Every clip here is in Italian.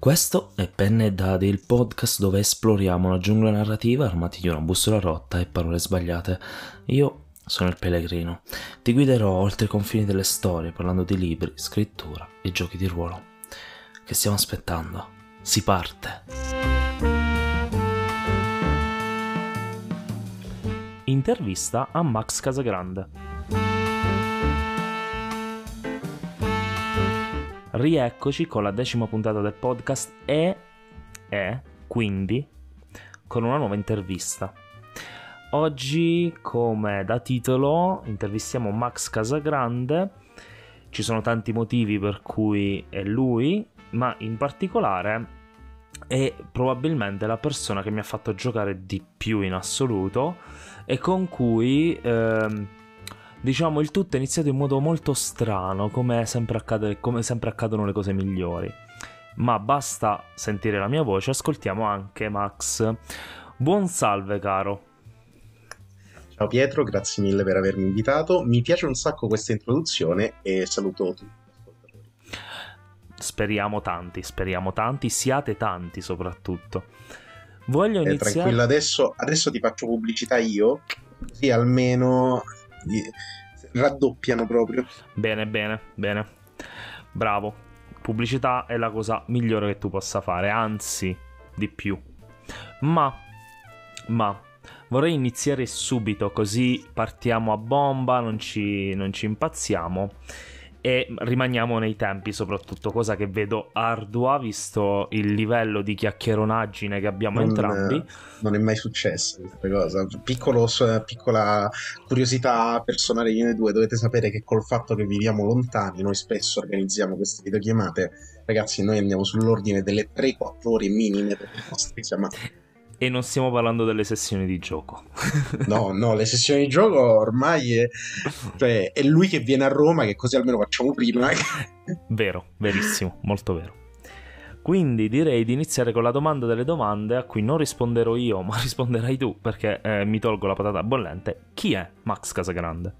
Questo è Penne e Dadi, il podcast dove esploriamo la giungla narrativa armati di una bussola rotta e parole sbagliate. Io sono il pellegrino. Ti guiderò oltre i confini delle storie parlando di libri, scrittura e giochi di ruolo. Che stiamo aspettando? Si parte! Intervista a Max Casagrande. Rieccoci con la decima puntata del podcast e, e quindi con una nuova intervista. Oggi, come da titolo, intervistiamo Max Casagrande. Ci sono tanti motivi per cui è lui, ma in particolare è probabilmente la persona che mi ha fatto giocare di più in assoluto e con cui eh, diciamo il tutto è iniziato in modo molto strano, come sempre, accade, come sempre accadono le cose migliori. Ma basta sentire la mia voce, ascoltiamo anche Max. Buon salve caro. Ciao Pietro, grazie mille per avermi invitato. Mi piace un sacco questa introduzione e saluto tutti. Speriamo tanti, speriamo tanti, siate tanti soprattutto. Voglio iniziare... Eh, tranquillo, adesso, adesso ti faccio pubblicità io, così almeno raddoppiano proprio. Bene, bene, bene. Bravo. Pubblicità è la cosa migliore che tu possa fare, anzi, di più. Ma, ma, vorrei iniziare subito, così partiamo a bomba, non ci, non ci impazziamo e rimaniamo nei tempi soprattutto, cosa che vedo ardua visto il livello di chiacchieronaggine che abbiamo non, entrambi. Non è mai successa questa cosa. Piccolo, piccola curiosità personale di noi due, dovete sapere che col fatto che viviamo lontani, noi spesso organizziamo queste videochiamate. Ragazzi, noi andiamo sull'ordine delle 3-4 ore minime per le nostre chiamate. E non stiamo parlando delle sessioni di gioco. no, no, le sessioni di gioco ormai è, cioè, è lui che viene a Roma, che così almeno facciamo prima. vero, verissimo, molto vero. Quindi direi di iniziare con la domanda delle domande a cui non risponderò io, ma risponderai tu perché eh, mi tolgo la patata bollente. Chi è Max Casagrande?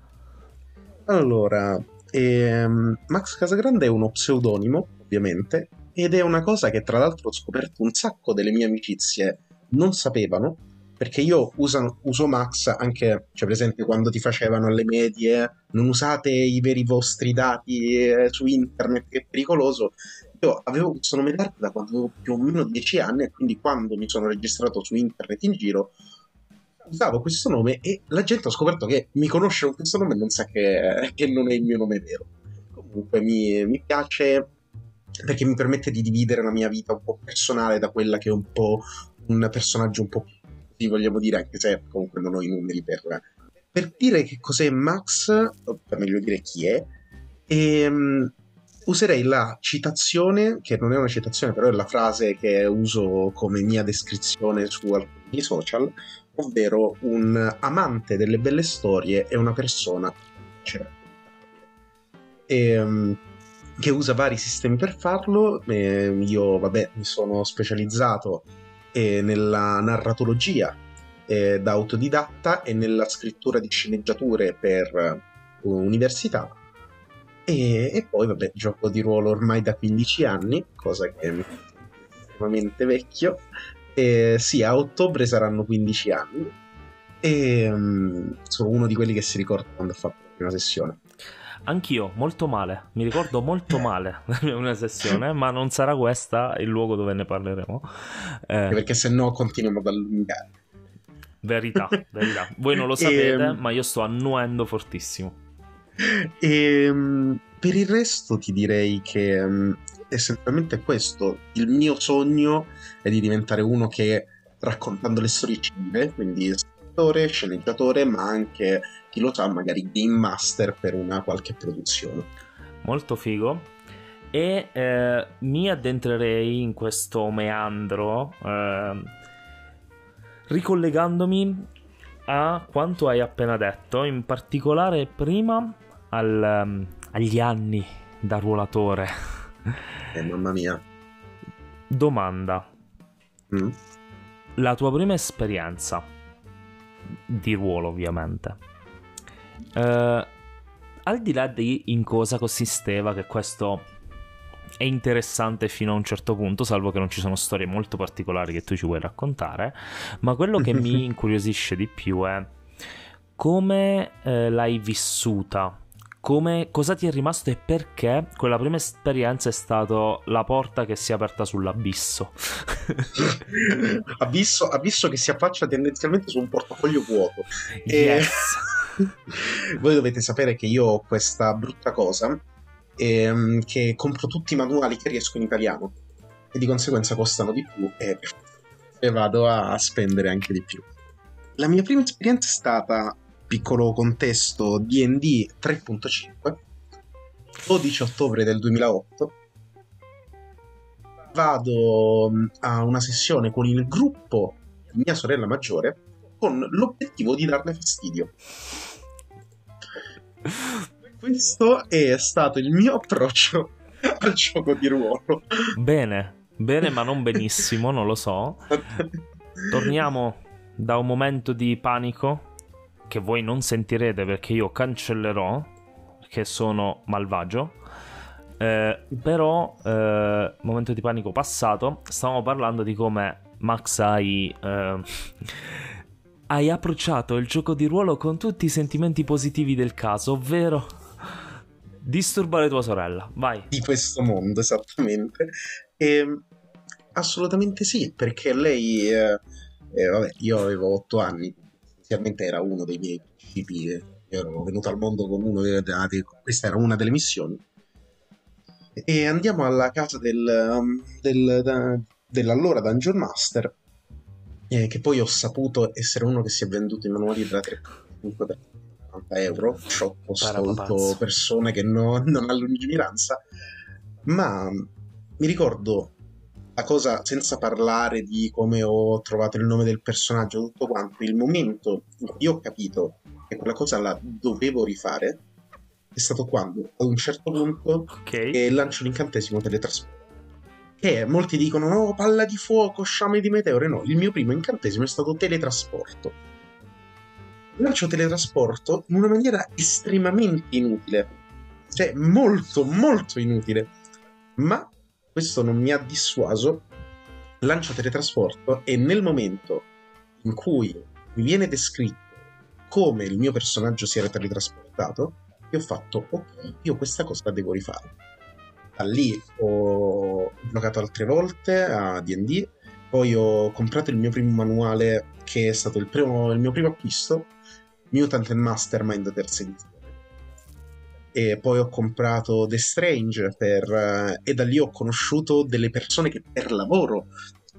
Allora, ehm, Max Casagrande è uno pseudonimo, ovviamente, ed è una cosa che tra l'altro ho scoperto un sacco delle mie amicizie non sapevano, perché io uso, uso Max anche, cioè per esempio quando ti facevano alle medie, non usate i veri vostri dati eh, su internet, che è pericoloso. Io avevo questo nome da quando avevo più o meno 10 anni e quindi quando mi sono registrato su internet in giro usavo questo nome e la gente ha scoperto che mi conosce con questo nome e non sa che, che non è il mio nome vero. Comunque mi, mi piace perché mi permette di dividere la mia vita un po' personale da quella che è un po' un personaggio un po' più vogliamo dire, anche se comunque non ho i numeri per, per dire che cos'è Max, o meglio dire chi è, e, um, userei la citazione, che non è una citazione, però è la frase che uso come mia descrizione su alcuni social, ovvero un amante delle belle storie e una persona e, um, che usa vari sistemi per farlo. E io, vabbè, mi sono specializzato e nella narratologia eh, da autodidatta e nella scrittura di sceneggiature per uh, università. E, e, poi, vabbè, gioco di ruolo ormai da 15 anni, cosa che è estremamente vecchio. E, sì, a ottobre saranno 15 anni. E um, sono uno di quelli che si ricorda quando ho fatto la prima sessione. Anch'io, molto male, mi ricordo molto male una sessione, ma non sarà questa il luogo dove ne parleremo. Eh, perché se no continuiamo ad allungare. Verità, verità. Voi non lo sapete, e... Ehm, ma io sto annuendo fortissimo. E, um, per il resto ti direi che um, essenzialmente questo. Il mio sogno è di diventare uno che raccontando le storie ci vive, quindi scrittore, sceneggiatore, ma anche chi lo sa, magari game master per una qualche produzione. Molto figo. E eh, mi addentrerei in questo meandro eh, ricollegandomi a quanto hai appena detto, in particolare prima al, um, agli anni da ruolatore. Eh, mamma mia. Domanda. Mm? La tua prima esperienza di ruolo, ovviamente Uh, al di là di in cosa consisteva, che questo è interessante fino a un certo punto, salvo che non ci sono storie molto particolari che tu ci vuoi raccontare, ma quello che mi incuriosisce di più è come eh, l'hai vissuta come, cosa ti è rimasto e perché quella prima esperienza è stata la porta che si è aperta sull'abisso. abisso, abisso che si affaccia tendenzialmente su un portafoglio vuoto. Yes. E... Voi dovete sapere che io ho questa brutta cosa ehm, che compro tutti i manuali che riesco in italiano e di conseguenza costano di più e, e vado a spendere anche di più. La mia prima esperienza è stata piccolo contesto DD 3.5, 12 ottobre del 2008, vado mm, a una sessione con il gruppo di mia sorella maggiore con l'obiettivo di darle fastidio. Questo è stato il mio approccio al gioco di ruolo. Bene, bene, ma non benissimo, non lo so. Torniamo da un momento di panico che voi non sentirete perché io cancellerò, che sono malvagio. Eh, però, eh, momento di panico passato, stavamo parlando di come Max hai, eh, hai approcciato il gioco di ruolo con tutti i sentimenti positivi del caso, ovvero disturbare tua sorella. Vai. Di questo mondo, esattamente. E, ehm, assolutamente sì, perché lei... Eh, eh, vabbè, io avevo otto anni, inizialmente era uno dei miei principi, io ero venuto al mondo con uno questa era una delle missioni. E andiamo alla casa del, um, del, da, dell'allora Dungeon Master, eh, che poi ho saputo essere uno che si è venduto i manuali da 35 per 40 euro. Sciocco, stolto, persone che no, non hanno lungimiranza. Ma mi ricordo la cosa, senza parlare di come ho trovato il nome del personaggio, tutto quanto, il momento in cui ho capito che quella cosa la dovevo rifare è stato quando ad un certo punto okay. lancio l'incantesimo teletrasporto. Che molti dicono: No, palla di fuoco, sciame di meteore. No, il mio primo incantesimo è stato teletrasporto. Lancio teletrasporto in una maniera estremamente inutile. Cioè, molto, molto inutile. Ma questo non mi ha dissuaso, lancio teletrasporto e nel momento in cui mi viene descritto come il mio personaggio si era teletrasportato, io ho fatto ok, io questa cosa la devo rifare. Da lì ho giocato altre volte a DD, poi ho comprato il mio primo manuale che è stato il, primo, il mio primo acquisto, Mutant and Mastermind terza edizione e poi ho comprato The Strange per, e da lì ho conosciuto delle persone che per lavoro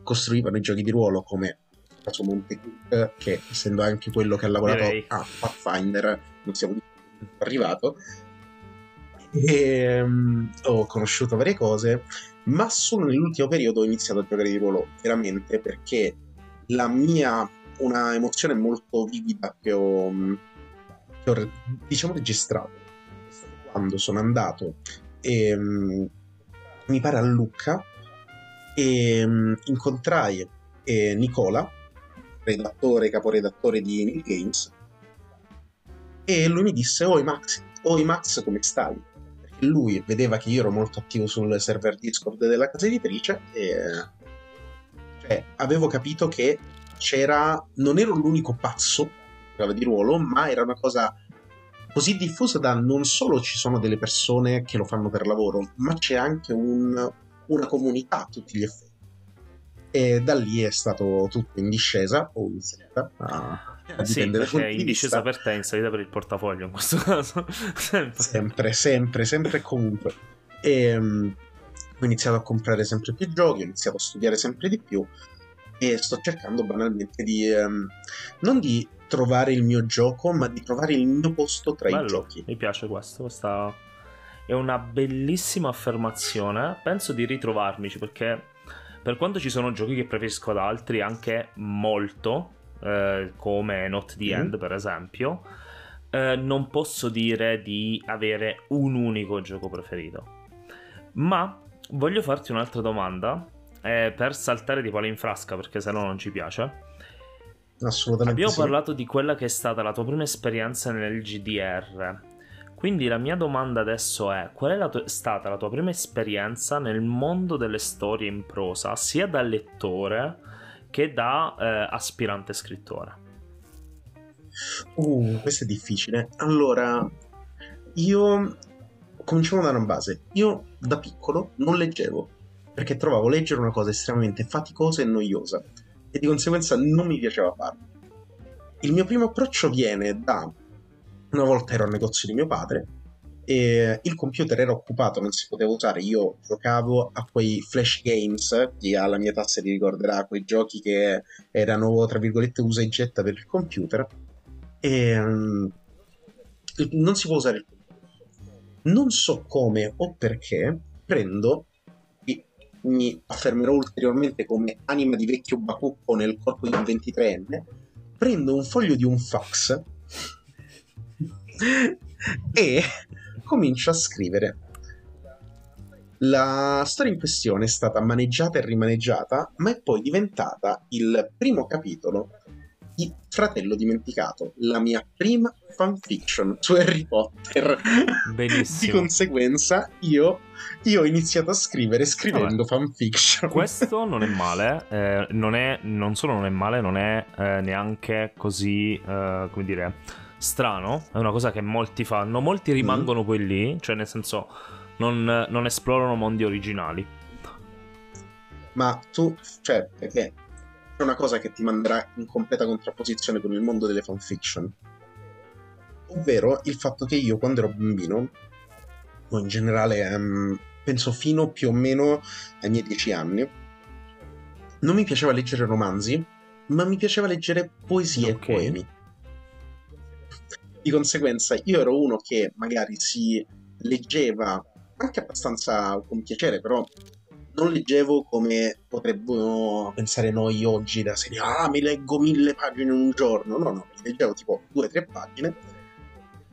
costruivano i giochi di ruolo come il caso Montecook che essendo anche quello che ha lavorato Direi. a Pathfinder non siamo arrivato e um, ho conosciuto varie cose ma solo nell'ultimo periodo ho iniziato a giocare di ruolo veramente perché la mia una emozione molto vivida che ho, che ho diciamo registrato quando sono andato e, um, mi pare a Lucca e um, incontrai eh, Nicola, redattore, caporedattore di Neil Games, e lui mi disse: Oi Max, oi Max, come stai? Lui vedeva che io ero molto attivo sul server Discord della casa editrice e cioè, avevo capito che c'era. Non ero l'unico pazzo di ruolo, ma era una cosa così diffusa da non solo ci sono delle persone che lo fanno per lavoro, ma c'è anche un, una comunità a tutti gli effetti. E da lì è stato tutto in discesa o in salita, a sì, perché in discesa per te, in salita per il portafoglio in questo caso. sempre, sempre, sempre, sempre e comunque. E, um, ho iniziato a comprare sempre più giochi, ho iniziato a studiare sempre di più e sto cercando banalmente di um, non di trovare il mio gioco, ma di trovare il mio posto tra Bello, i giochi. Mi piace questo, questa è una bellissima affermazione. Penso di ritrovarmici perché per quanto ci sono giochi che preferisco ad altri, anche molto, eh, come Not the mm. End per esempio, eh, non posso dire di avere un unico gioco preferito. Ma voglio farti un'altra domanda eh, per saltare di palo in frasca perché se no non ci piace. Assolutamente. Abbiamo sì. parlato di quella che è stata la tua prima esperienza nel GDR. Quindi la mia domanda adesso è: qual è la tua- stata la tua prima esperienza nel mondo delle storie in prosa, sia da lettore che da eh, aspirante scrittore? Uh, questo è difficile. Allora, io cominciamo da una base. Io da piccolo non leggevo perché trovavo leggere una cosa estremamente faticosa e noiosa e di conseguenza non mi piaceva farlo. Il mio primo approccio viene da una volta ero al negozio di mio padre e il computer era occupato, non si poteva usare. Io giocavo a quei flash games, chi ha la mia tazza ti ricorderà, quei giochi che erano tra virgolette usa e getta per il computer. E um, non si può usare il computer. Non so come o perché prendo mi affermerò ulteriormente come anima di vecchio bacucco nel corpo di un 23enne, prendo un foglio di un fax e comincio a scrivere. La storia in questione è stata maneggiata e rimaneggiata, ma è poi diventata il primo capitolo di Fratello Dimenticato, la mia prima fanfiction su Harry Potter. Benissimo. Di conseguenza, io, io ho iniziato a scrivere scrivendo Vabbè. fanfiction. Questo non è male, eh, non, è, non solo non è male, non è eh, neanche così, eh, come dire, strano. È una cosa che molti fanno. Molti rimangono mm. poi lì, cioè nel senso non, non esplorano mondi originali. Ma tu, cioè, perché è una cosa che ti manderà in completa contrapposizione con il mondo delle fanfiction. Ovvero il fatto che io quando ero bambino, o in generale um, penso fino più o meno ai miei dieci anni, non mi piaceva leggere romanzi, ma mi piaceva leggere poesie okay. e poemi. Di conseguenza io ero uno che magari si leggeva anche abbastanza con piacere, però non leggevo come potremmo pensare noi oggi da serie ah mi leggo mille pagine in un giorno no no mi leggevo tipo due o tre pagine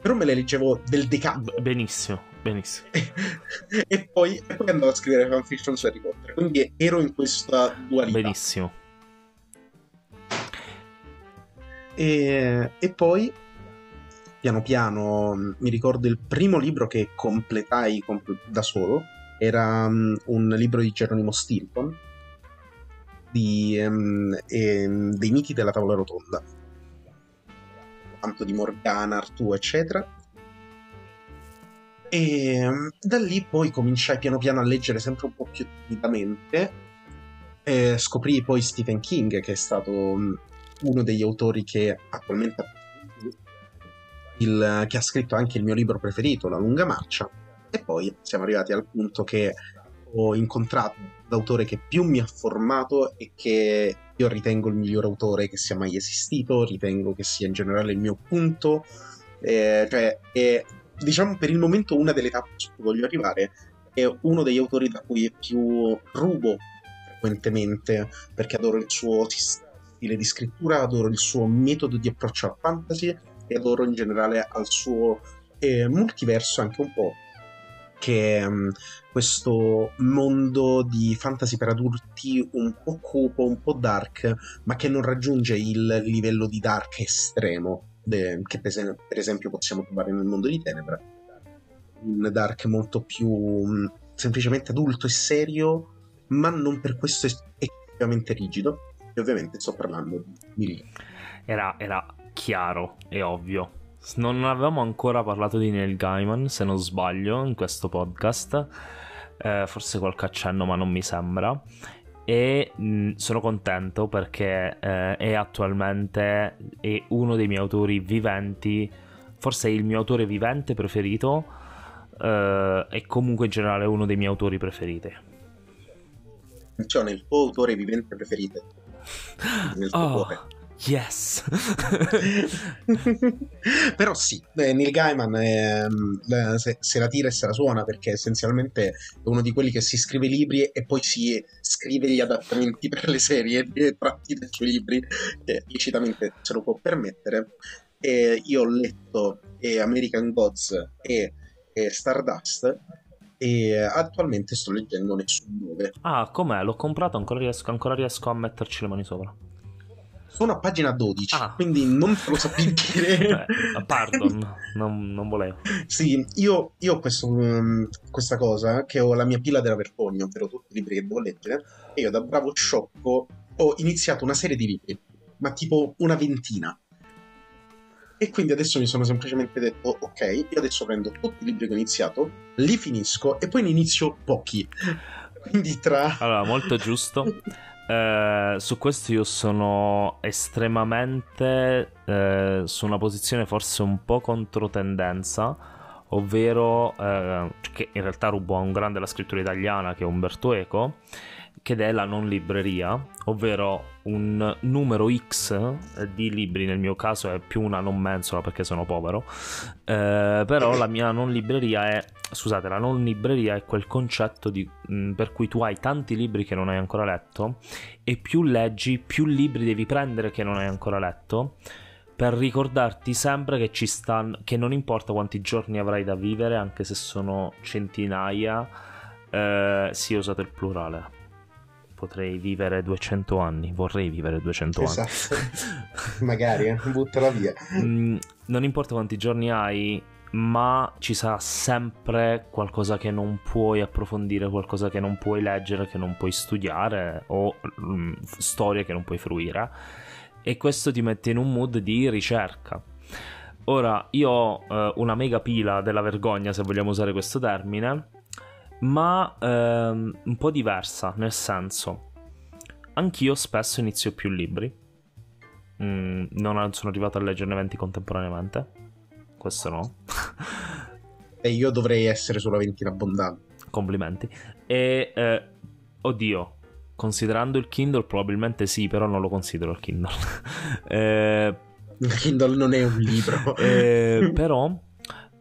però me le leggevo del decado benissimo benissimo. E, poi, e poi andavo a scrivere fanfiction su Harry Potter quindi ero in questa dualità. Benissimo. E, e poi piano piano mi ricordo il primo libro che completai da solo era um, un libro di Geronimo Stilton di, um, e, dei miti della tavola rotonda. Tanto di Morgana, Artù eccetera. E um, da lì poi cominciai piano piano a leggere sempre un po' più timidamente e scoprì poi Stephen King che è stato uno degli autori che attualmente il, che ha scritto anche il mio libro preferito, La lunga marcia. E poi siamo arrivati al punto che ho incontrato l'autore che più mi ha formato e che io ritengo il miglior autore che sia mai esistito, ritengo che sia in generale il mio punto, eh, cioè è diciamo per il momento una delle tappe su cui voglio arrivare, è uno degli autori da cui più rubo frequentemente perché adoro il suo stile di scrittura, adoro il suo metodo di approccio al fantasy e adoro in generale al suo eh, multiverso anche un po' che um, questo mondo di fantasy per adulti un po' cupo, un po' dark, ma che non raggiunge il livello di dark estremo de- che per, per, esempio possiamo trovare nel mondo di Tenebra. Un dark molto più um, semplicemente adulto e serio, ma non per questo estremamente rigido. E ovviamente sto parlando di Millie. Era, era chiaro e ovvio non avevamo ancora parlato di Neil Gaiman, se non sbaglio, in questo podcast. Eh, forse qualche accenno, ma non mi sembra. E mh, mm, sono contento perché eh, è attualmente è uno dei miei autori viventi, forse il mio autore vivente preferito eh, e comunque in generale uno dei miei autori preferiti. Attenzione, il tuo autore vivente preferito. Nel tuo oh. cuore. Yes! Però sì, eh, Neil Gaiman è, mm, se, se, la tira e se la suona perché essenzialmente è uno di quelli che si scrive libri e poi si scrive gli adattamenti per le serie tratti dai suoi libri che licitamente se lo può permettere. E io ho letto e American Gods e, e Stardust e attualmente sto leggendo Nessun Dove. Ah, com'è? L'ho comprato, ancora riesco, ancora riesco a metterci le mani sopra. Sono a pagina 12, ah. quindi non te lo sapevi dire. eh, pardon, non, non, volevo. Sì, io, io ho questo, um, questa cosa che ho la mia pila della vergogna, ovvero tutti i libri che devo leggere, e io da bravo sciocco ho iniziato una serie di libri, ma tipo una ventina. E quindi adesso mi sono semplicemente detto, ok, io adesso prendo tutti i libri che ho iniziato, li finisco e poi ne inizio pochi. Quindi tra... Allora, molto giusto. Eh, su questo io sono estremamente eh, su una posizione forse un po' controtendenza, ovvero eh, che in realtà rubo a un grande la scrittura italiana che è Umberto Eco, che è la non libreria, ovvero un numero X di libri, nel mio caso è più una non mensola perché sono povero, eh, però la mia non libreria è, scusate, la non libreria è quel concetto di, mh, mm, per cui tu hai tanti libri che non hai ancora letto e più leggi, più libri devi prendere che non hai ancora letto per ricordarti sempre che ci stanno, che non importa quanti giorni avrai da vivere, anche se sono centinaia, eh, sì, ho usato il plurale potrei vivere 200 anni, vorrei vivere 200 esatto. anni. Magari, eh, buttala via. Mm, non importa quanti giorni hai, ma ci sarà sempre qualcosa che non puoi approfondire, qualcosa che non puoi leggere, che non puoi studiare o mm, storie che non puoi fruire. E questo ti mette in un mood di ricerca. Ora, io ho eh, una mega pila della vergogna, se vogliamo usare questo termine, ma ehm, un po' diversa, nel senso, anch'io spesso inizio più libri, mm, non sono arrivato a leggerne 20 contemporaneamente, questo no. e io dovrei essere sulla ventina abbondante. Complimenti. E, eh, oddio, considerando il Kindle probabilmente sì, però non lo considero il Kindle. eh, il Kindle non è un libro. eh, però...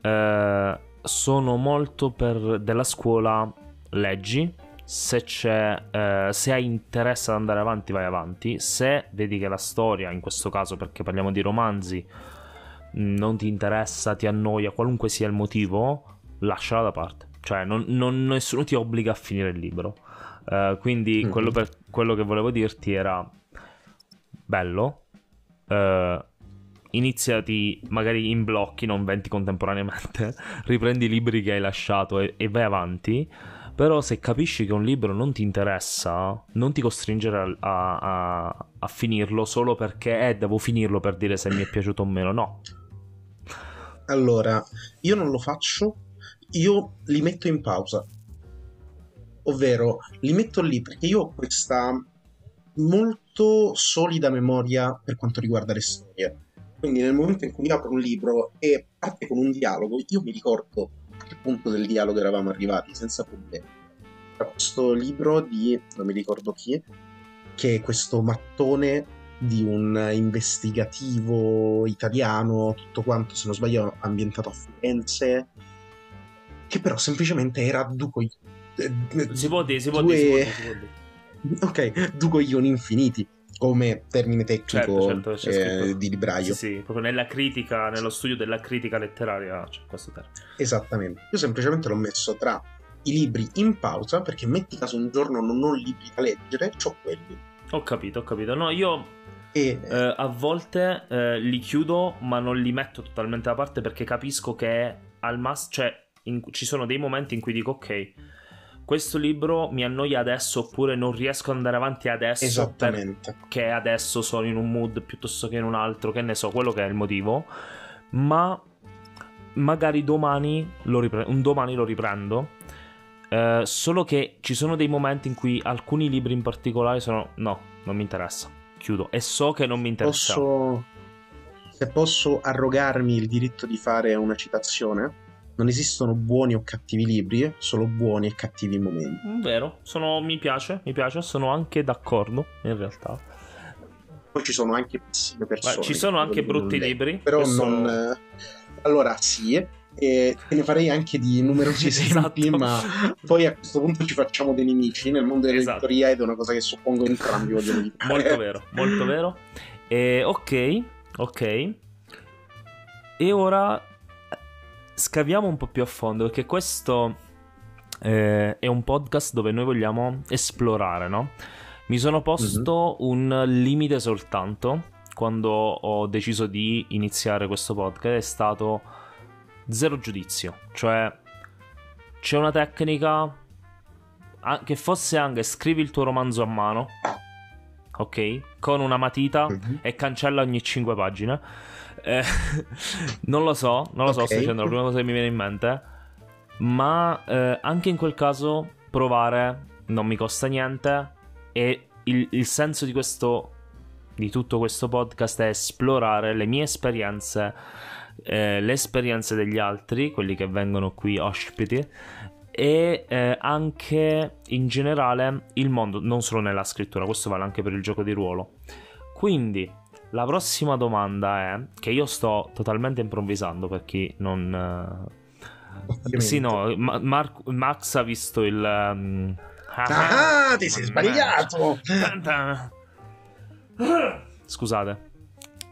Eh, sono molto per della scuola leggi. Se, eh, se hai interesse ad andare avanti vai avanti. Se vedi che la storia in questo caso perché parliamo di romanzi non ti interessa ti annoia qualunque sia il motivo lasciala da parte. Cioè non, non, nessuno ti obbliga a finire il libro. Uh, quindi mm-hmm. quello, per, quello che volevo dirti era bello uh, iniziati magari in blocchi, non 20 contemporaneamente, riprendi i libri che hai lasciato e, e vai avanti. Però se capisci che un libro non ti interessa, non ti costringere a, a, a finirlo solo perché eh, devo finirlo per dire se mi è piaciuto o meno. No. Allora, io non lo faccio, io li metto in pausa. Ovvero, li metto lì perché io ho questa molto solida memoria per quanto riguarda le storie. Quindi nel momento in cui apro un libro e parte con un dialogo, io mi ricordo a che punto del dialogo eravamo arrivati senza problemi. Era questo libro di, non mi ricordo chi, che è questo mattone di un investigativo italiano, tutto quanto, se non sbaglio, ambientato a Firenze, che però semplicemente era due coglioni. Si può dire, si può dire, si può dire. Ok, due coglioni infiniti come termine tecnico certo, certo, eh, di libraio. Sì, sì, proprio nella critica, nello studio della critica letteraria c'è questo termine. Esattamente. Io semplicemente l'ho messo tra i libri in pausa perché metti caso un giorno non ho libri da leggere, ho quelli. Ho capito, ho capito. No, io e... eh, a volte eh, li chiudo ma non li metto totalmente da parte perché capisco che al massimo, cioè in... ci sono dei momenti in cui dico ok questo libro mi annoia adesso oppure non riesco ad andare avanti adesso Esattamente. perché adesso sono in un mood piuttosto che in un altro, che ne so, quello che è il motivo, ma magari domani lo, ripre- un domani lo riprendo. Eh, solo che ci sono dei momenti in cui alcuni libri in particolare sono no, non mi interessa, chiudo e so che non mi interessa. Posso se posso arrogarmi il diritto di fare una citazione? Non esistono buoni o cattivi libri, solo buoni e cattivi momenti. Mm, vero, sono, mi piace, mi piace, sono anche d'accordo in realtà. Poi ci sono anche pessime persone. Ma ci sono anche brutti libri. Però Questo... non... Eh, allora sì, e te ne farei anche di numerosi esempi, esatto. ma poi a questo punto ci facciamo dei nemici nel mondo dell'editoria esatto. ed è una cosa che suppongo entrambi vogliono dire. Molto vero, molto vero. E, ok, ok. E ora scaviamo un po' più a fondo perché questo eh, è un podcast dove noi vogliamo esplorare, no? Mi sono posto mm-hmm. un limite soltanto quando ho deciso di iniziare questo podcast è stato zero giudizio, cioè c'è una tecnica che fosse anche scrivi il tuo romanzo a mano, ok? Con una matita mm-hmm. e cancella ogni 5 pagine. Eh, non lo so, non lo so, okay. sto dicendo la prima cosa che mi viene in mente, ma eh, anche in quel caso provare non mi costa niente e il, il senso di questo di tutto questo podcast è esplorare le mie esperienze, eh, le esperienze degli altri, quelli che vengono qui ospiti, e eh, anche in generale il mondo, non solo nella scrittura, questo vale anche per il gioco di ruolo. Quindi la prossima domanda è che io sto totalmente improvvisando per chi non... Uh... Sì, no, Ma- Mar- Max ha visto il... Um... Ah, ah, ti sei sbagliato! Scusate.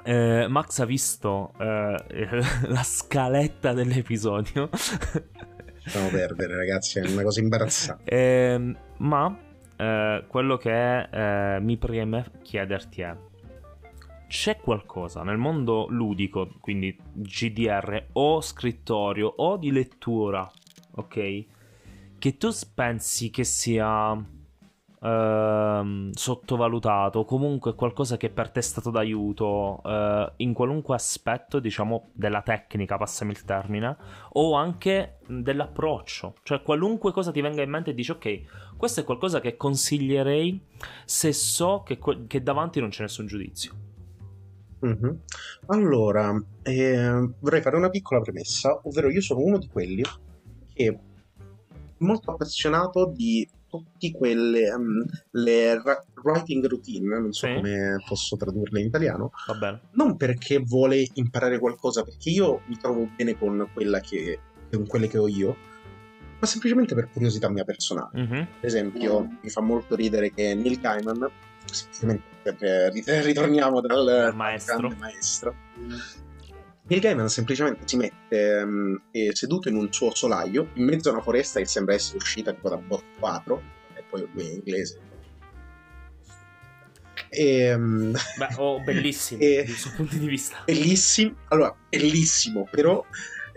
Eh, Max ha visto eh, la scaletta dell'episodio. Lasciamo perdere, ragazzi, è una cosa imbarazzante. Eh, ma eh, quello che eh, mi preme chiederti è: c'è qualcosa nel mondo ludico, quindi GDR o scrittorio o di lettura, ok? Che tu pensi che sia ehm, sottovalutato, comunque qualcosa che per te è stato d'aiuto eh, in qualunque aspetto, diciamo, della tecnica, passami il termine, o anche dell'approccio, cioè qualunque cosa ti venga in mente e dici ok, questo è qualcosa che consiglierei se so che, che davanti non c'è nessun giudizio. Mm-hmm. Allora, eh, vorrei fare una piccola premessa, ovvero io sono uno di quelli che è molto appassionato di tutte quelle um, le writing routine, non so sì. come posso tradurle in italiano, non perché vuole imparare qualcosa, perché io mi trovo bene con quella che con quelle che ho io, ma semplicemente per curiosità mia personale. Mm-hmm. Per esempio, mi fa molto ridere che Neil Gaiman, semplicemente ritorniamo dal maestro. maestro. Neil Gaiman semplicemente si mette um, seduto in un suo solaio in mezzo a una foresta che sembra essere uscita tipo da bot 4 e poi lui è inglese. E, um, Beh, oh, bellissimo e, dai suoi punti di vista. Bellissimo allora bellissimo però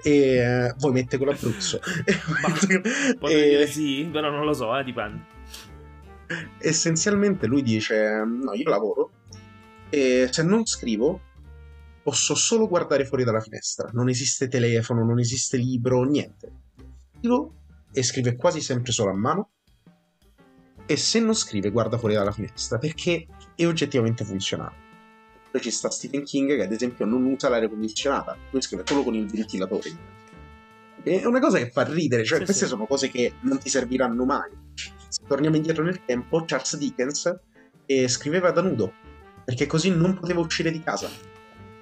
e, uh, voi mette con l'Abruzzo potrei dire sì? Però non lo so eh, dipende essenzialmente lui dice no io lavoro e se non scrivo posso solo guardare fuori dalla finestra. Non esiste telefono, non esiste libro, niente. Scrivo e scrive quasi sempre solo a mano. E se non scrive, guarda fuori dalla finestra perché è oggettivamente funzionale. Poi ci sta Stephen King che, ad esempio, non usa l'aria condizionata, lui scrive solo con il ventilatore. È una cosa che fa ridere, cioè sì, queste sì. sono cose che non ti serviranno mai. Se torniamo indietro nel tempo, Charles Dickens eh, scriveva da nudo perché così non poteva uscire di casa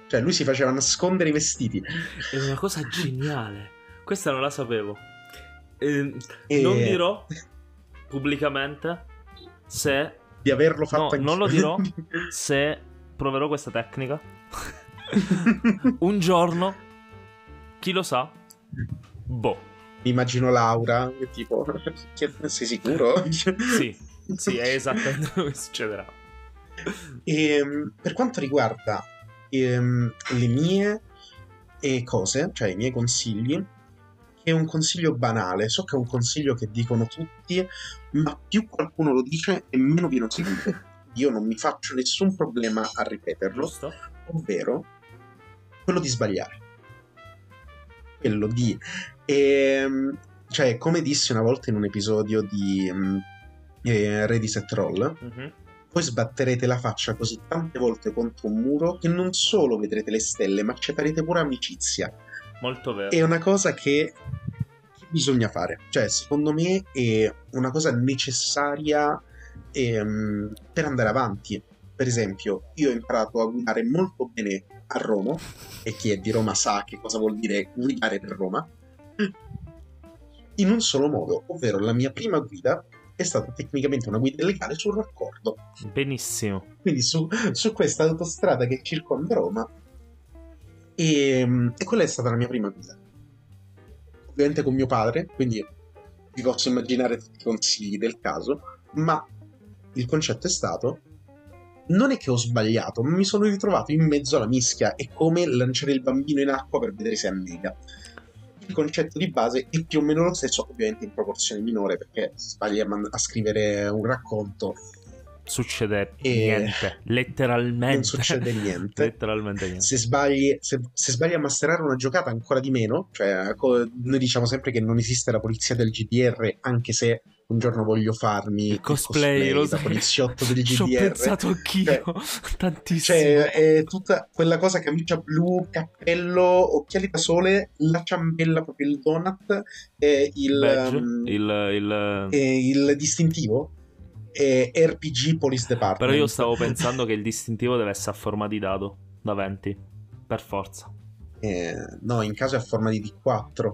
cioè, lui si faceva nascondere i vestiti. È una cosa geniale. Questa non la sapevo. Eh, e... Non dirò pubblicamente se. Di averlo fatto no, Non lo dirò se proverò questa tecnica. Un giorno, chi lo sa? Boh. Immagino Laura, tipo, sei sicuro? sì, sì, è esattamente quello che succederà. E, ehm, per quanto riguarda ehm, le mie eh, cose, cioè i miei consigli, che è un consiglio banale. So che è un consiglio che dicono tutti, ma più qualcuno lo dice e meno viene seguito. Io non mi faccio nessun problema a ripeterlo, Giusto. ovvero quello di sbagliare. Quello di... Ehm, cioè, come dissi una volta in un episodio di um, eh, Ready Set Roll, mm-hmm poi sbatterete la faccia così tante volte contro un muro che non solo vedrete le stelle, ma ci farete pure amicizia. Molto vero. È una cosa che, che bisogna fare. Cioè, secondo me è una cosa necessaria ehm, per andare avanti. Per esempio, io ho imparato a guidare molto bene a Roma, e chi è di Roma sa che cosa vuol dire guidare per Roma, in un solo modo, ovvero la mia prima guida è stata tecnicamente una guida illegale sul raccordo. Benissimo. Quindi su, su questa autostrada che circonda Roma. E, ehm, e, quella è stata la mia prima guida. Ovviamente con mio padre, quindi vi posso immaginare tutti i consigli del caso, ma il concetto è stato non è che ho sbagliato, ma mi sono ritrovato in mezzo alla mischia. È come lanciare il bambino in acqua per vedere se annega. Il concetto di base è più o meno lo stesso, ovviamente in proporzione minore, perché se sbagli a, man- a scrivere un racconto. Succede e... niente, letteralmente. Non succede niente. letteralmente niente. Se sbagli, se, se sbagli, a masterare una giocata, ancora di meno. Cioè, noi diciamo sempre che non esiste la polizia del GDR, anche se un giorno voglio farmi il cosplay, il cosplay da poliziotto del GDR. Ci ho pensato anch'io, cioè, tantissimo. Cioè, è tutta quella cosa camicia blu, cappello, occhiali da sole, la ciambella, proprio il donut, e il, Badge, um, il, il... E il distintivo. E RPG Police Department. Però io stavo pensando che il distintivo deve essere a forma di dado da 20, per forza. Eh, no, in caso è a forma di D4.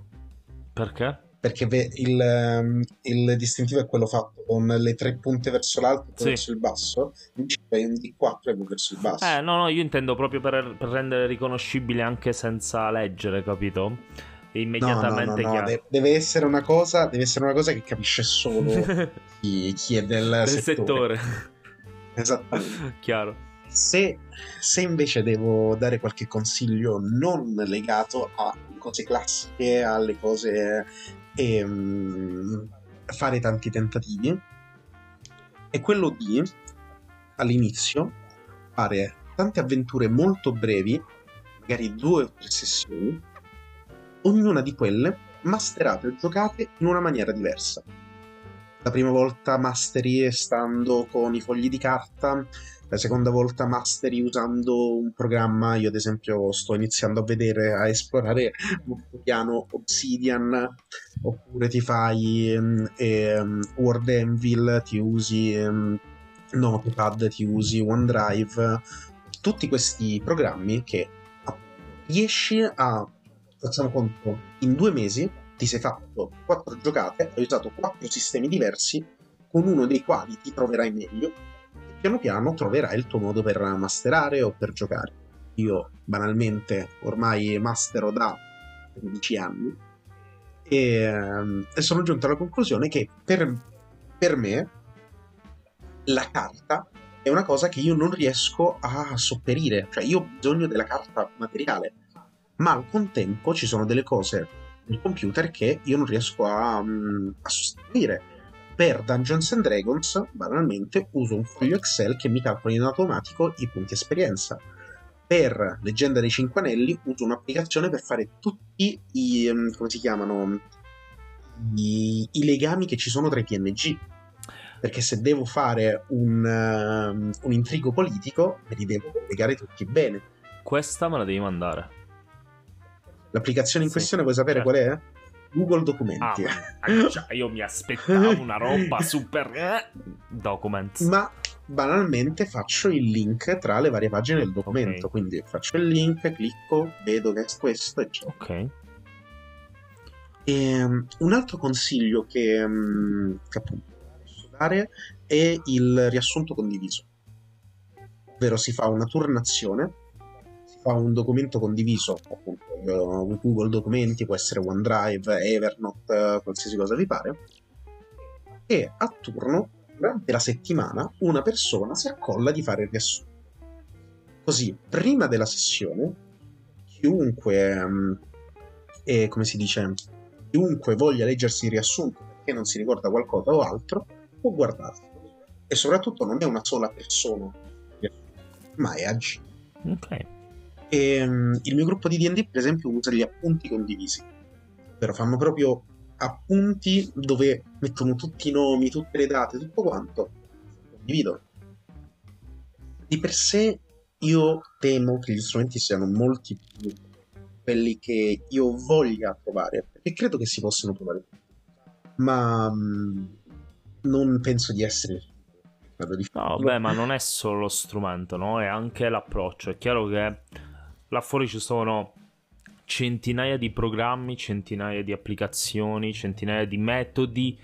Perché? Perché il, ehm, il, distintivo è quello fatto con le tre punte verso l'alto e sì. verso il basso, invece è un D4 e verso il basso. Eh, no, no, io intendo proprio per, per rendere riconoscibile anche senza leggere, capito? Immediatamente no, no, no, deve, deve essere una cosa, deve essere una cosa che capisce solo chi, chi, è del, del settore. settore. Esattamente. Chiaro. Se, se, invece devo dare qualche consiglio non legato a cose classiche, alle cose e um, fare tanti tentativi è quello di all'inizio fare tante avventure molto brevi, magari due o tre sessioni, ognuna di quelle masterate o giocate in una maniera diversa. La prima volta masteri stando con i fogli di carta, la seconda volta masteri usando un programma, io ad esempio sto iniziando a vedere, a esplorare molto piano Obsidian, oppure ti fai um, um, Word Anvil, ti usi um, Notepad, ti usi OneDrive, tutti questi programmi che riesci a, facciamo conto, in due mesi ti sei fatto quattro giocate, hai usato quattro sistemi diversi, con uno dei quali ti troverai meglio piano piano troverai il tuo modo per masterare o per giocare. Io banalmente ormai mastero da 15 anni. E, ehm, e sono giunto alla conclusione che per, per me la carta è una cosa che io non riesco a sopperire, cioè io ho bisogno della carta materiale, ma al contempo ci sono delle cose nel computer che io non riesco a, a sostituire per Dungeons and Dragons, banalmente, uso un foglio Excel che mi calcola in automatico i punti esperienza. Per Leggenda dei Cinque Anelli uso un'applicazione per fare tutti i, ehm, come si chiamano, i, i legami che ci sono tra i PNG. Perché se devo fare un, um, un intrigo politico, me li devo legare tutti bene. Questa me la devi mandare. L'applicazione in sì, questione vuoi sapere certo. qual è? Google Documenti. Ah, già, io mi aspettavo una roba super eh, document. Ma banalmente faccio il link tra le varie pagine del documento. Okay. Quindi faccio il link, clicco, vedo che è questo e ciò. Ok. E, ehm, un altro consiglio che, mm, che appunto posso dare è il riassunto condiviso. Ovvero si fa una turnazione fa un documento condiviso, appunto uh, Google Documenti, può essere OneDrive, Evernote, qualsiasi cosa vi pare, e a turno, durante la settimana, una persona si accolla di fare il riassunto. Così, prima della sessione, chiunque, um, e, come si dice, chiunque voglia leggersi il riassunto perché non si ricorda qualcosa o altro, può guardarselo. E soprattutto non è una sola persona, ma è agire. Ok. E, um, il mio gruppo di DD, per esempio, usa gli appunti condivisi, però fanno proprio appunti dove mettono tutti i nomi, tutte le date, tutto quanto. Condivido. Di per sé io temo che gli strumenti siano molti più quelli che io voglia provare, perché credo che si possano provare. Ma um, non penso di essere No, beh, ma non è solo lo strumento, no? È anche l'approccio. È chiaro che là fuori ci sono centinaia di programmi, centinaia di applicazioni, centinaia di metodi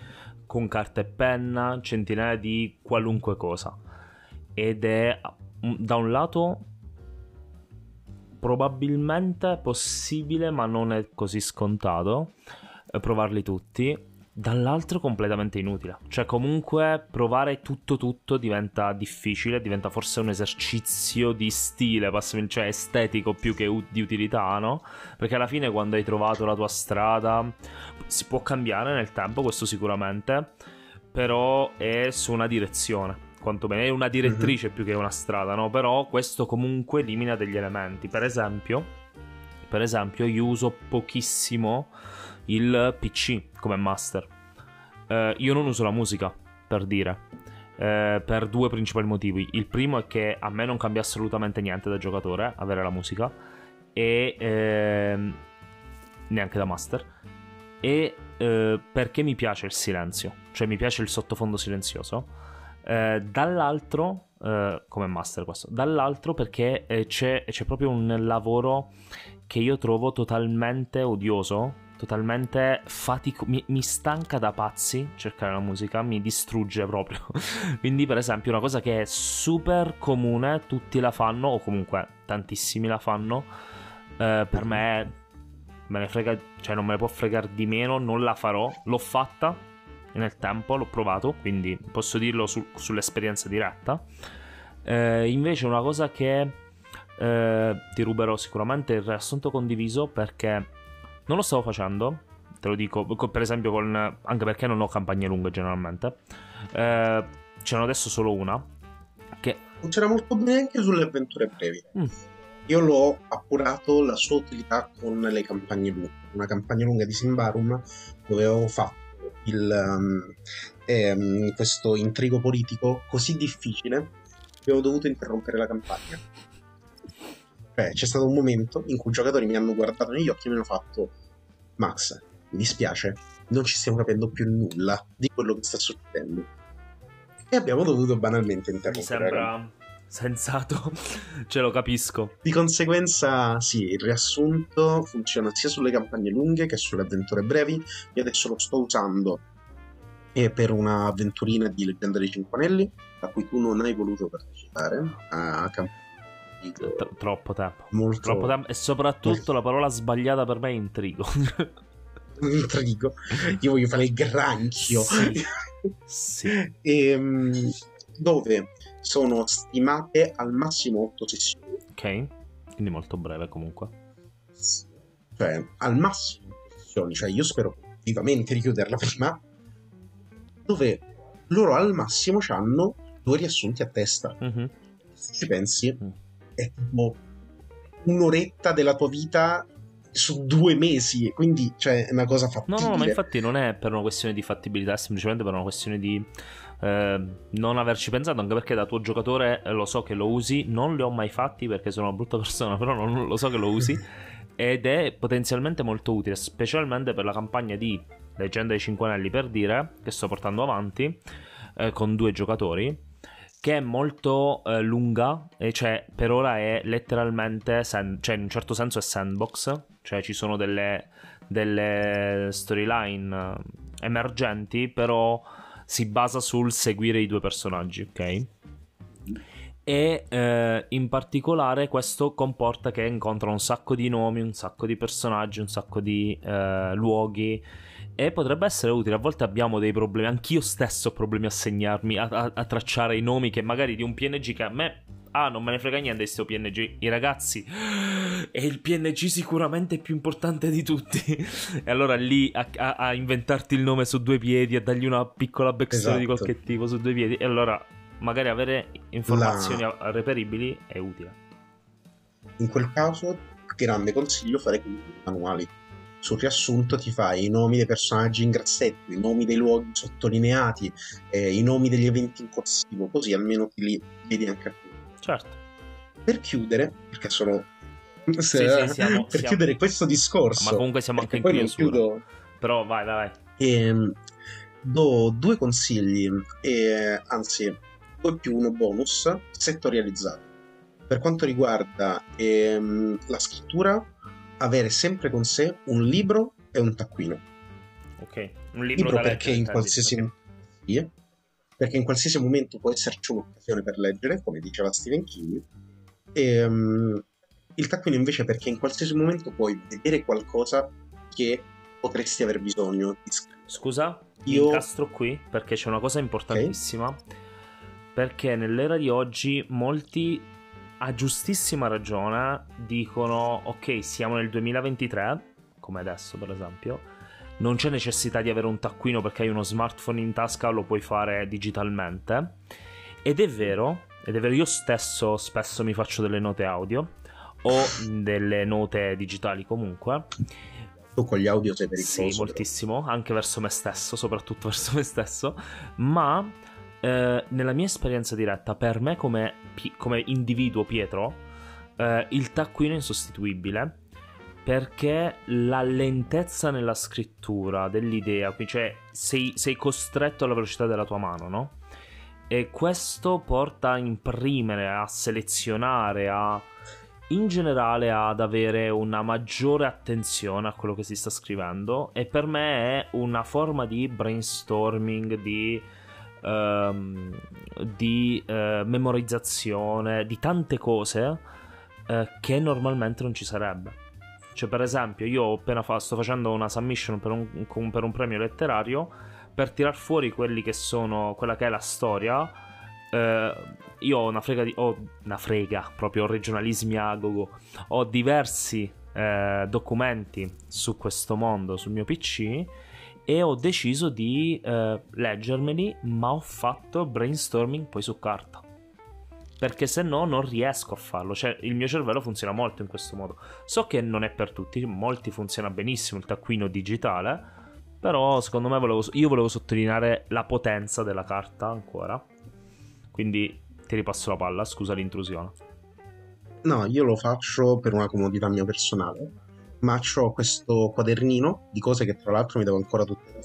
con carta e penna, centinaia di qualunque cosa. Ed è da un lato probabilmente possibile, ma non è così scontato, eh, provarli tutti. Dall'altro completamente inutile. Cioè, comunque provare tutto tutto diventa difficile, diventa forse un esercizio di stile, cioè estetico più che di utilità, no? Perché alla fine quando hai trovato la tua strada si può cambiare nel tempo, questo sicuramente, però è su una direzione. Quantomeno è una direttrice mm-hmm. più che una strada, no? Però questo comunque elimina degli elementi. Per esempio, per esempio, io uso pochissimo il PC come master. Eh, io non uso la musica, per dire. Eh, per due principali motivi. Il primo è che a me non cambia assolutamente niente da giocatore avere la musica e ehm, neanche da master. E eh, perché mi piace il silenzio, cioè mi piace il sottofondo silenzioso. Eh, dall'altro, eh, come master questo, dall'altro perché eh, c'è, c'è proprio un lavoro che io trovo totalmente odioso totalmente fatico. Mi, mi, stanca da pazzi cercare la musica, mi distrugge proprio. Quindi, per esempio, una cosa che è super comune, tutti la fanno, o comunque tantissimi la fanno. Eh, per me me ne frega, cioè non me ne può fregare di meno, non la farò. L'ho fatta nel tempo, l'ho provato, quindi posso dirlo su, sull'esperienza diretta. Eh, invece, una cosa che eh, ti ruberò sicuramente il riassunto condiviso perché non lo stavo facendo, te lo dico, per esempio con, anche perché non ho campagne lunghe generalmente. Eh, c'è adesso solo una. Che... Funziona molto bene anche sulle avventure brevi. Mm. Io l'ho appurato la sua utilità con le campagne lunghe. Una campagna lunga di Simbarum dove avevo fatto il, um, ehm, questo intrigo politico così difficile che ho dovuto interrompere la campagna. Cioè, c'è stato un momento in cui i giocatori mi hanno guardato negli occhi e mi hanno fatto: Max, mi dispiace, non ci stiamo capendo più nulla di quello che sta succedendo. E abbiamo dovuto banalmente interrompere. Mi sembra sensato, ce lo capisco. Di conseguenza, sì, il riassunto funziona sia sulle campagne lunghe che sulle avventure brevi. Io adesso lo sto usando e per un'avventurina di Leggenda dei Cinque Anelli, a cui tu non hai voluto partecipare, a Tr- troppo tempo. Molto... Troppo tempo. E soprattutto la parola sbagliata per me è intrigo. intrigo. Io voglio fare il granchio. Sì. sì. E, ehm, dove sono stimate al massimo 8 sessioni. Ok. Quindi molto breve comunque. Cioè, al massimo 8 sessioni. Cioè, io spero vivamente di chiuderla prima. Dove loro al massimo hanno due riassunti a testa. Mm-hmm. Se ci pensi, mm è tipo un'oretta della tua vita su due mesi, quindi cioè, è una cosa fattibile. No, no, ma infatti non è per una questione di fattibilità, è semplicemente per una questione di eh, non averci pensato, anche perché da tuo giocatore eh, lo so che lo usi, non li ho mai fatti perché sono una brutta persona, però non lo so che lo usi ed è potenzialmente molto utile, specialmente per la campagna di Leggenda dei Cinque Anelli per dire, che sto portando avanti eh, con due giocatori che è molto eh, lunga, e cioè per ora è letteralmente, sand- cioè in un certo senso è sandbox, cioè ci sono delle, delle storyline eh, emergenti, però si basa sul seguire i due personaggi, ok? E eh, in particolare questo comporta che incontra un sacco di nomi, un sacco di personaggi, un sacco di eh, luoghi e potrebbe essere utile. A volte abbiamo dei problemi, anch'io stesso ho problemi a segnarmi, a, a, a tracciare i nomi che magari di un PNG che a me ah, non me ne frega niente questo PNG. I ragazzi, è il PNG sicuramente più importante di tutti. e allora lì a, a, a, inventarti il nome su due piedi, a dargli una piccola backstory esatto. di qualche tipo su due piedi. E allora magari avere informazioni La... reperibili è utile. In quel caso, grande consiglio fare i manuali sul riassunto ti fai i nomi dei personaggi in grassetto, i nomi dei luoghi sottolineati, eh, i nomi degli eventi in corsivo, così almeno ti li vedi anche a te. Certo. Per chiudere, perché sono... Se, sì, sì, siamo, per siamo... chiudere questo discorso... Ma comunque siamo anche in chiusura. Chiudo... Però vai, vai, vai. E, do due consigli, e, anzi, due più uno bonus settorializzato. Per quanto riguarda ehm, la scrittura, avere sempre con sé un libro e un taccuino. Ok, un libro, libro perché in qualsiasi okay. sì, perché in qualsiasi momento può esserci un'occasione per leggere, come diceva Stephen King. E, um, il taccuino invece perché in qualsiasi momento puoi vedere qualcosa che potresti aver bisogno di scrivere. Scusa, io incastro qui perché c'è una cosa importantissima. Okay. Perché nell'era di oggi molti a giustissima ragione dicono ok siamo nel 2023 come adesso per esempio. Non c'è necessità di avere un taccuino perché hai uno smartphone in tasca lo puoi fare digitalmente. Ed è vero ed è vero io stesso spesso mi faccio delle note audio o delle note digitali comunque. Tu con gli audio sei pericoloso sì moltissimo però. anche verso me stesso soprattutto verso me stesso. Ma eh, nella mia esperienza diretta, per me come, come individuo Pietro, eh, il taccuino è insostituibile perché la lentezza nella scrittura dell'idea, cioè sei, sei costretto alla velocità della tua mano, no? E questo porta a imprimere, a selezionare, a in generale ad avere una maggiore attenzione a quello che si sta scrivendo e per me è una forma di brainstorming, di ehm, di eh, memorizzazione, di tante cose eh, che normalmente non ci sarebbe. Cioè, per esempio, io appena fa, sto facendo una submission per un, per un premio letterario per tirar fuori quelli che sono quella che è la storia. Eh, io ho una frega di. ho una frega, proprio regionalismi a gogo. Ho diversi eh, documenti su questo mondo sul mio PC e ho deciso di eh, leggermeli, ma ho fatto brainstorming poi su carta. Perché se no non riesco a farlo, cioè il mio cervello funziona molto in questo modo. So che non è per tutti, molti funziona benissimo il taccuino digitale, però secondo me volevo, io volevo sottolineare la potenza della carta ancora. Quindi ti ripasso la palla, scusa l'intrusione. No, io lo faccio per una comodità mia personale ma ho questo quadernino di cose che tra l'altro mi devo ancora tutte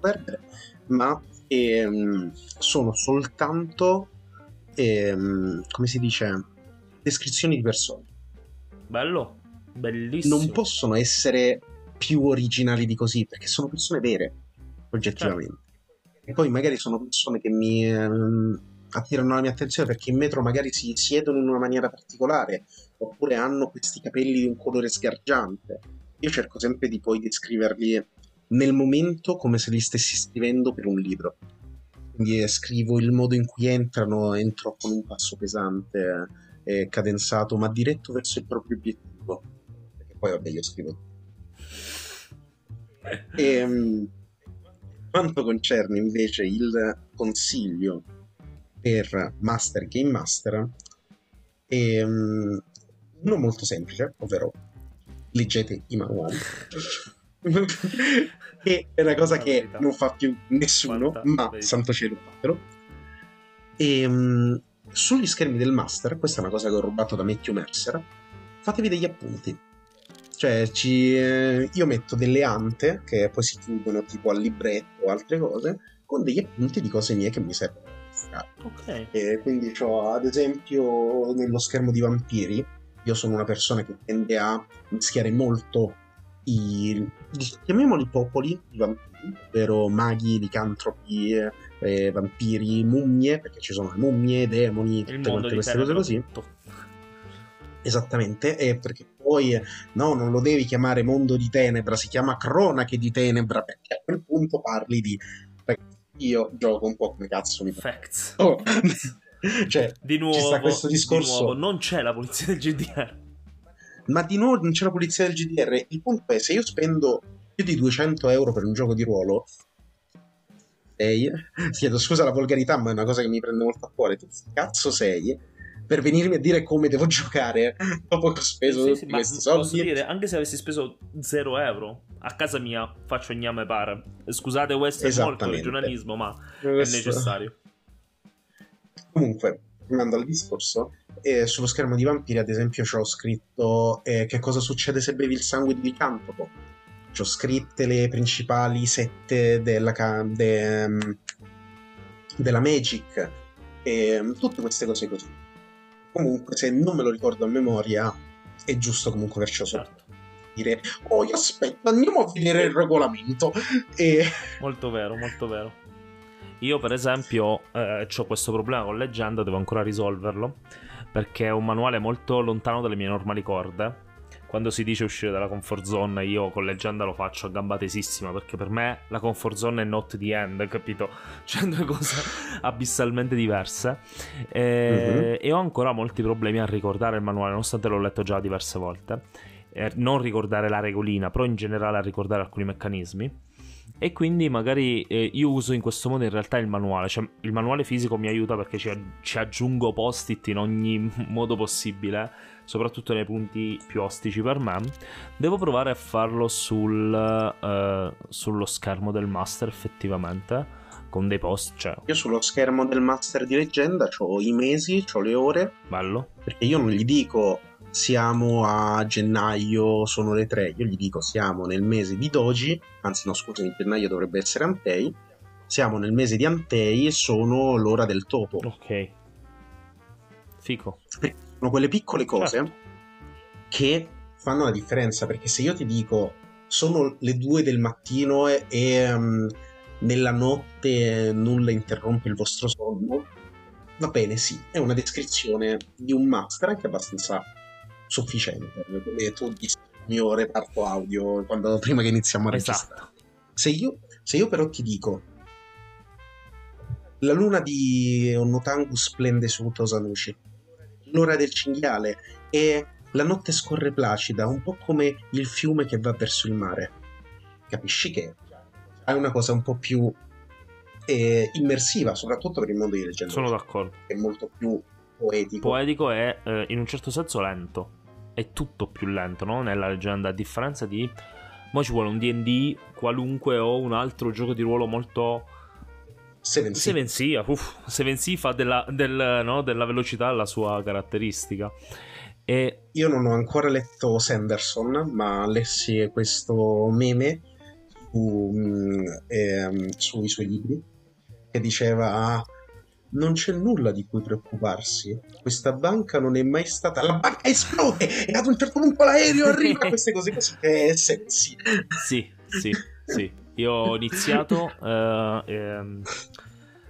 perdere, ma ehm, sono soltanto, ehm, come si dice, descrizioni di persone. Bello, bellissimo. Non possono essere più originali di così, perché sono persone vere, oggettivamente. Certo. E poi magari sono persone che mi ehm, attirano la mia attenzione perché in metro magari si siedono in una maniera particolare oppure hanno questi capelli di un colore sgargiante. Io cerco sempre di poi descriverli nel momento come se li stessi scrivendo per un libro. Quindi eh, scrivo il modo in cui entrano, entro con un passo pesante e cadenzato, ma diretto verso il proprio obiettivo. Perché poi vabbè io scrivo. E, ehm, quanto concerne invece il consiglio per Master Game Master, e, um, uno molto semplice, ovvero leggete i manuali. che è una cosa che non fa più nessuno, Quanta ma santo cielo fatelo. E um, sugli schermi del master, questa è una cosa che ho rubato da Matthew Mercer, fatevi degli appunti. Cioè, ci, eh, io metto delle ante che poi si chiudono tipo al libretto o altre cose, con degli appunti di cose mie che mi servono. Ok. E quindi ho ad esempio nello schermo di vampiri io sono una persona che tende a mischiare molto i, chiamiamoli popoli di vampiri, ovvero maghi, licantropi, eh, vampiri, mummie, perché ci sono le mummie, demoni, tutte quante queste cose così. Esattamente, e perché poi no, non lo devi chiamare mondo di tenebra, si chiama cronache di tenebra, perché a quel punto parli di io gioco un po' come cazzo mi Facts. Oh. cioè, di nuovo, questo discorso. Nuovo, non c'è la polizia del GDR. Ma di nuovo non c'è la polizia del GDR. Il punto è, se io spendo più di 200 euro per un gioco di ruolo, sei, chiedo scusa la volgarità, ma è una cosa che mi prende molto a cuore. Tu cazzo sei? Per venirmi a dire come devo giocare dopo che ho speso sì, sì, tutti questi soldi. Posso dire, anche se avessi speso 0 euro, a casa mia faccio gname pare. Scusate, questo è molto regionalismo, ma questo... è necessario. Comunque, tornando al discorso, eh, sullo schermo di Vampiri, ad esempio, ci ho scritto eh, che cosa succede se bevi il sangue di Licantropo. Ci ho scritte le principali sette della, de, um, della Magic e um, tutte queste cose così. Comunque, se non me lo ricordo a memoria, è giusto comunque avercelo certo. dire oh aspetta andiamo a vedere il regolamento e... molto vero molto vero io, per esempio, eh, ho questo problema con leggenda, devo ancora risolverlo. Perché è un manuale molto lontano dalle mie normali corde. quando si dice uscire dalla comfort zone, io con leggenda lo faccio a gamba tesissima perché per me la comfort zone è not the end, capito? Cioè due cose abissalmente diverse. E, mm-hmm. e ho ancora molti problemi a ricordare il manuale, nonostante l'ho letto già diverse volte. Eh, non ricordare la regolina, però in generale a ricordare alcuni meccanismi. E quindi magari eh, io uso in questo modo in realtà il manuale, cioè il manuale fisico mi aiuta perché ci, ci aggiungo post-it in ogni modo possibile soprattutto nei punti più ostici per me. Devo provare a farlo sul, uh, sullo schermo del master effettivamente. Con dei post, cioè. Io sullo schermo del master di leggenda ho i mesi, ho le ore. Bello. Perché io non gli dico siamo a gennaio, sono le tre. Io gli dico siamo nel mese di Doji, anzi no scusami, gennaio dovrebbe essere Antei. Siamo nel mese di Antei e sono l'ora del topo. Ok. Fico. Sono quelle piccole cose certo. che fanno la differenza, perché se io ti dico sono le due del mattino e, e um, nella notte nulla interrompe il vostro sonno, va bene, sì, è una descrizione di un master anche abbastanza sufficiente. Come tu dici il mio reparto audio quando, prima che iniziamo a esatto. registrare. Se io, se io però ti dico la luna di Onnotangu splende su Tosanushi l'ora del cinghiale e la notte scorre placida, un po' come il fiume che va verso il mare. Capisci che è una cosa un po' più eh, immersiva, soprattutto per il mondo di leggenda. Sono d'accordo. È molto più poetico. Poetico è eh, in un certo senso lento. È tutto più lento, no? Nella leggenda, a differenza di... Mo ci vuole un D&D qualunque o un altro gioco di ruolo molto Seven Sea. Seven Sea, uff, Seven Sea fa della, del, no, della velocità la sua caratteristica. E... Io non ho ancora letto Sanderson, ma lessi questo meme su, mm, eh, sui suoi libri che diceva ah, non c'è nulla di cui preoccuparsi. Questa banca non è mai stata. La banca esplode e ad un certo punto l'aereo arriva. Queste cose così è sensi. Sì, sì, sì. Io ho iniziato. Uh, ehm,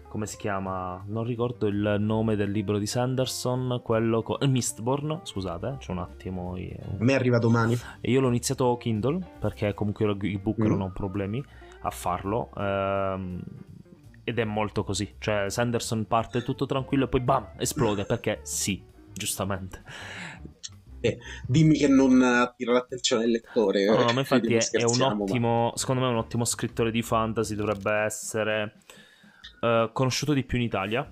come si chiama? Non ricordo il nome del libro di Sanderson. Quello. Co- Mistborn. Scusate, eh, c'è un attimo. Io... A me arriva domani. E io l'ho iniziato Kindle perché comunque ebook mm. non ho problemi a farlo. Ehm, ed è molto così. Cioè, Sanderson parte tutto tranquillo e poi bam, esplode perché sì, giustamente. Eh, dimmi che non attira l'attenzione del lettore. No, no, ma infatti è, è, un ottimo, ma... secondo me è un ottimo scrittore di fantasy, dovrebbe essere uh, conosciuto di più in Italia.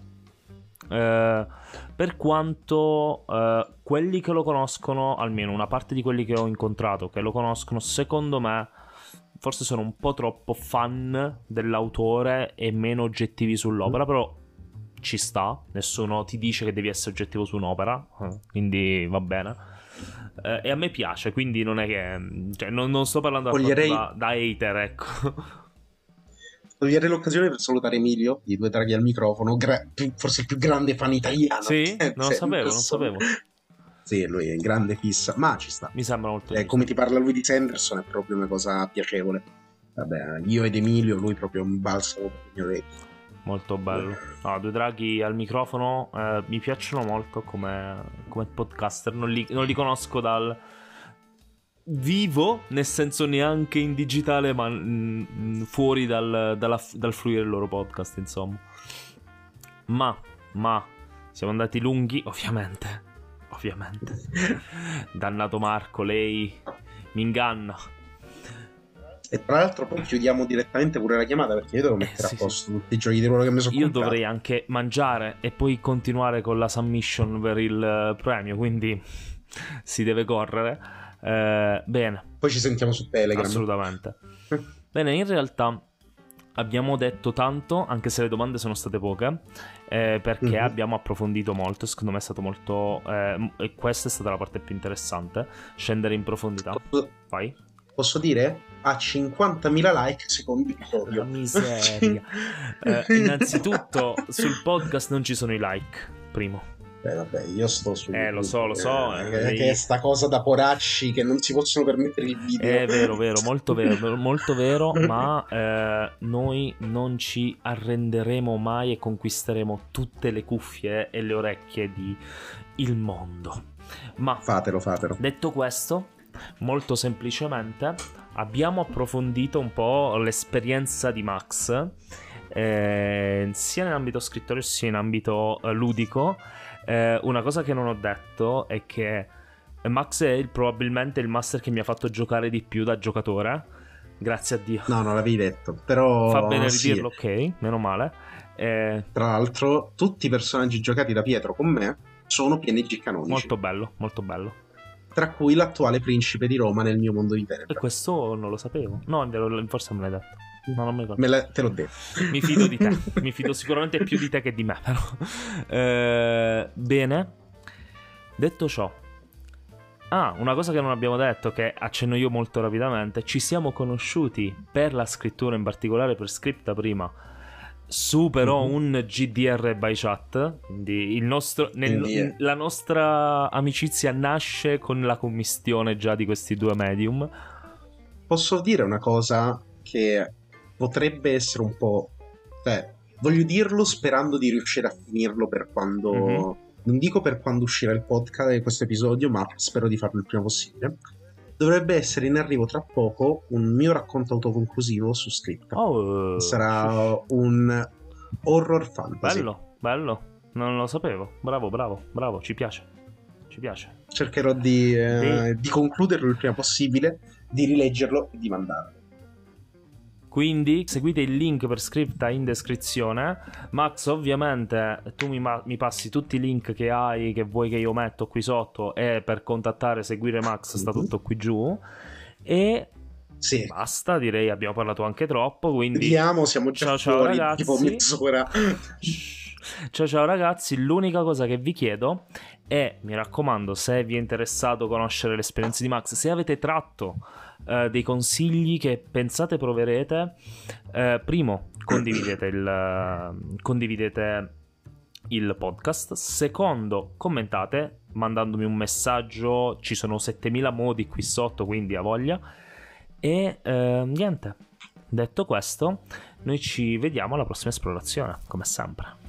Uh, per quanto uh, quelli che lo conoscono, almeno una parte di quelli che ho incontrato che lo conoscono, secondo me forse sono un po' troppo fan dell'autore e meno oggettivi sull'opera, però ci sta, nessuno ti dice che devi essere oggettivo su un'opera, quindi va bene. Eh, e a me piace, quindi non è che. Cioè, non, non sto parlando Coglierei... da, da hater, ecco. Toglierei l'occasione per salutare Emilio di Due Draghi al microfono, gra- forse il più grande fan italiano. Sì, non lo sapevo, non sapevo. Sì, lui è in grande fissa, ma ci sta. Mi sembra molto. Eh, come ti parla lui di Sanderson è proprio una cosa piacevole. Vabbè, io ed Emilio, lui proprio un balsamo per il mio orecchio molto bello. No, due draghi al microfono eh, mi piacciono molto come, come podcaster. Non li, non li, conosco dal vivo, nel senso neanche in digitale, ma mh, fuori dal, dalla, dal fluire il loro podcast, insomma. Ma, ma, siamo andati lunghi, ovviamente. Ovviamente. Dannato Marco, lei mi inganna. E tra l'altro poi chiudiamo direttamente pure la chiamata perché io devo eh, mettere eh, sì, a posto sì. tutti i giochi di ruolo che mi sono Io comprato. dovrei anche mangiare e poi continuare con la submission per il eh, premio, quindi si deve correre. Eh, bene. Poi ci sentiamo su Telegram. Assolutamente. bene, in realtà abbiamo detto tanto, anche se le domande sono state poche, eh, perché mm-hmm. abbiamo approfondito molto. Secondo me è stato molto. Eh, e questa è stata la parte più interessante. Scendere in profondità. Vai posso dire, ha 50.000 like secondo episodio. La miseria. eh, innanzitutto, sul podcast non ci sono i like, primo. Beh, vabbè, io sto su. Eh, lo so, lo so. Eh, eh, che è sta cosa da poracci che non si possono permettere il video. È vero, vero, molto vero, molto vero, ma eh, noi non ci arrenderemo mai e conquisteremo tutte le cuffie e le orecchie di il mondo. Ma fatelo, fatelo. Detto questo, molto semplicemente abbiamo approfondito un po' l'esperienza di Max, eh, sia in ambito scrittorio sia in ambito eh, ludico. Eh, una cosa che non ho detto è che Max è il, probabilmente il master che mi ha fatto giocare di più da giocatore. Grazie a Dio. No, non l'avevi detto, però... Fa bene sì. ridirlo, ok, meno male. Eh, Tra l'altro, tutti i personaggi giocati da Pietro con me sono PNG canonici. molto bello, molto bello. Tra cui l'attuale principe di Roma nel mio mondo di E Tenebre. questo non lo sapevo. No, forse me l'hai detto. No, non mi ricordo. Me la- te l'ho detto. Mi fido di te. Mi fido sicuramente più di te che di me, però. Eh, bene. Detto ciò. Ah, una cosa che non abbiamo detto, che accenno io molto rapidamente. Ci siamo conosciuti per la scrittura, in particolare per scripta prima. Su però Mhm. un GDR by chat. Quindi il nostro, nel- la nostra amicizia nasce con la commistione già di questi due medium. Posso dire una cosa che potrebbe essere un po'... Cioè, voglio dirlo sperando di riuscire a finirlo per quando... Mhm. Non dico per quando uscirà il podcast di questo episodio, ma spero di farlo il prima possibile. Dovrebbe essere in arrivo tra poco un mio racconto autoconclusivo su script. Oh, Sarà un horror fantasy. Bello, bello. Non lo sapevo. Bravo, bravo, bravo. Ci piace. Ci piace. Cercherò di, eh, Sì. di concluderlo il prima possibile, di rileggerlo e di mandarlo. Quindi seguite il link per scripta in descrizione. Max, ovviamente, tu mi, ma- mi passi tutti i link che hai, che vuoi che io metto qui sotto. E per contattare, seguire Max, sta Mhm. tutto qui giù. E Sì. basta, direi abbiamo parlato anche troppo. Quindi. Vediamo, siamo già Ciao, ciao, fuori ragazzi. tipo mezz'ora. Ciao ciao ragazzi, l'unica cosa che vi chiedo è, mi raccomando, se vi è interessato conoscere l'esperienza di Max, se avete tratto eh, dei consigli che pensate proverete, eh, primo, condividete il, condividete il podcast, secondo, commentate mandandomi un messaggio, ci sono 7000 modi qui sotto, quindi a voglia, e eh, niente, detto questo, noi ci vediamo alla prossima esplorazione, come sempre.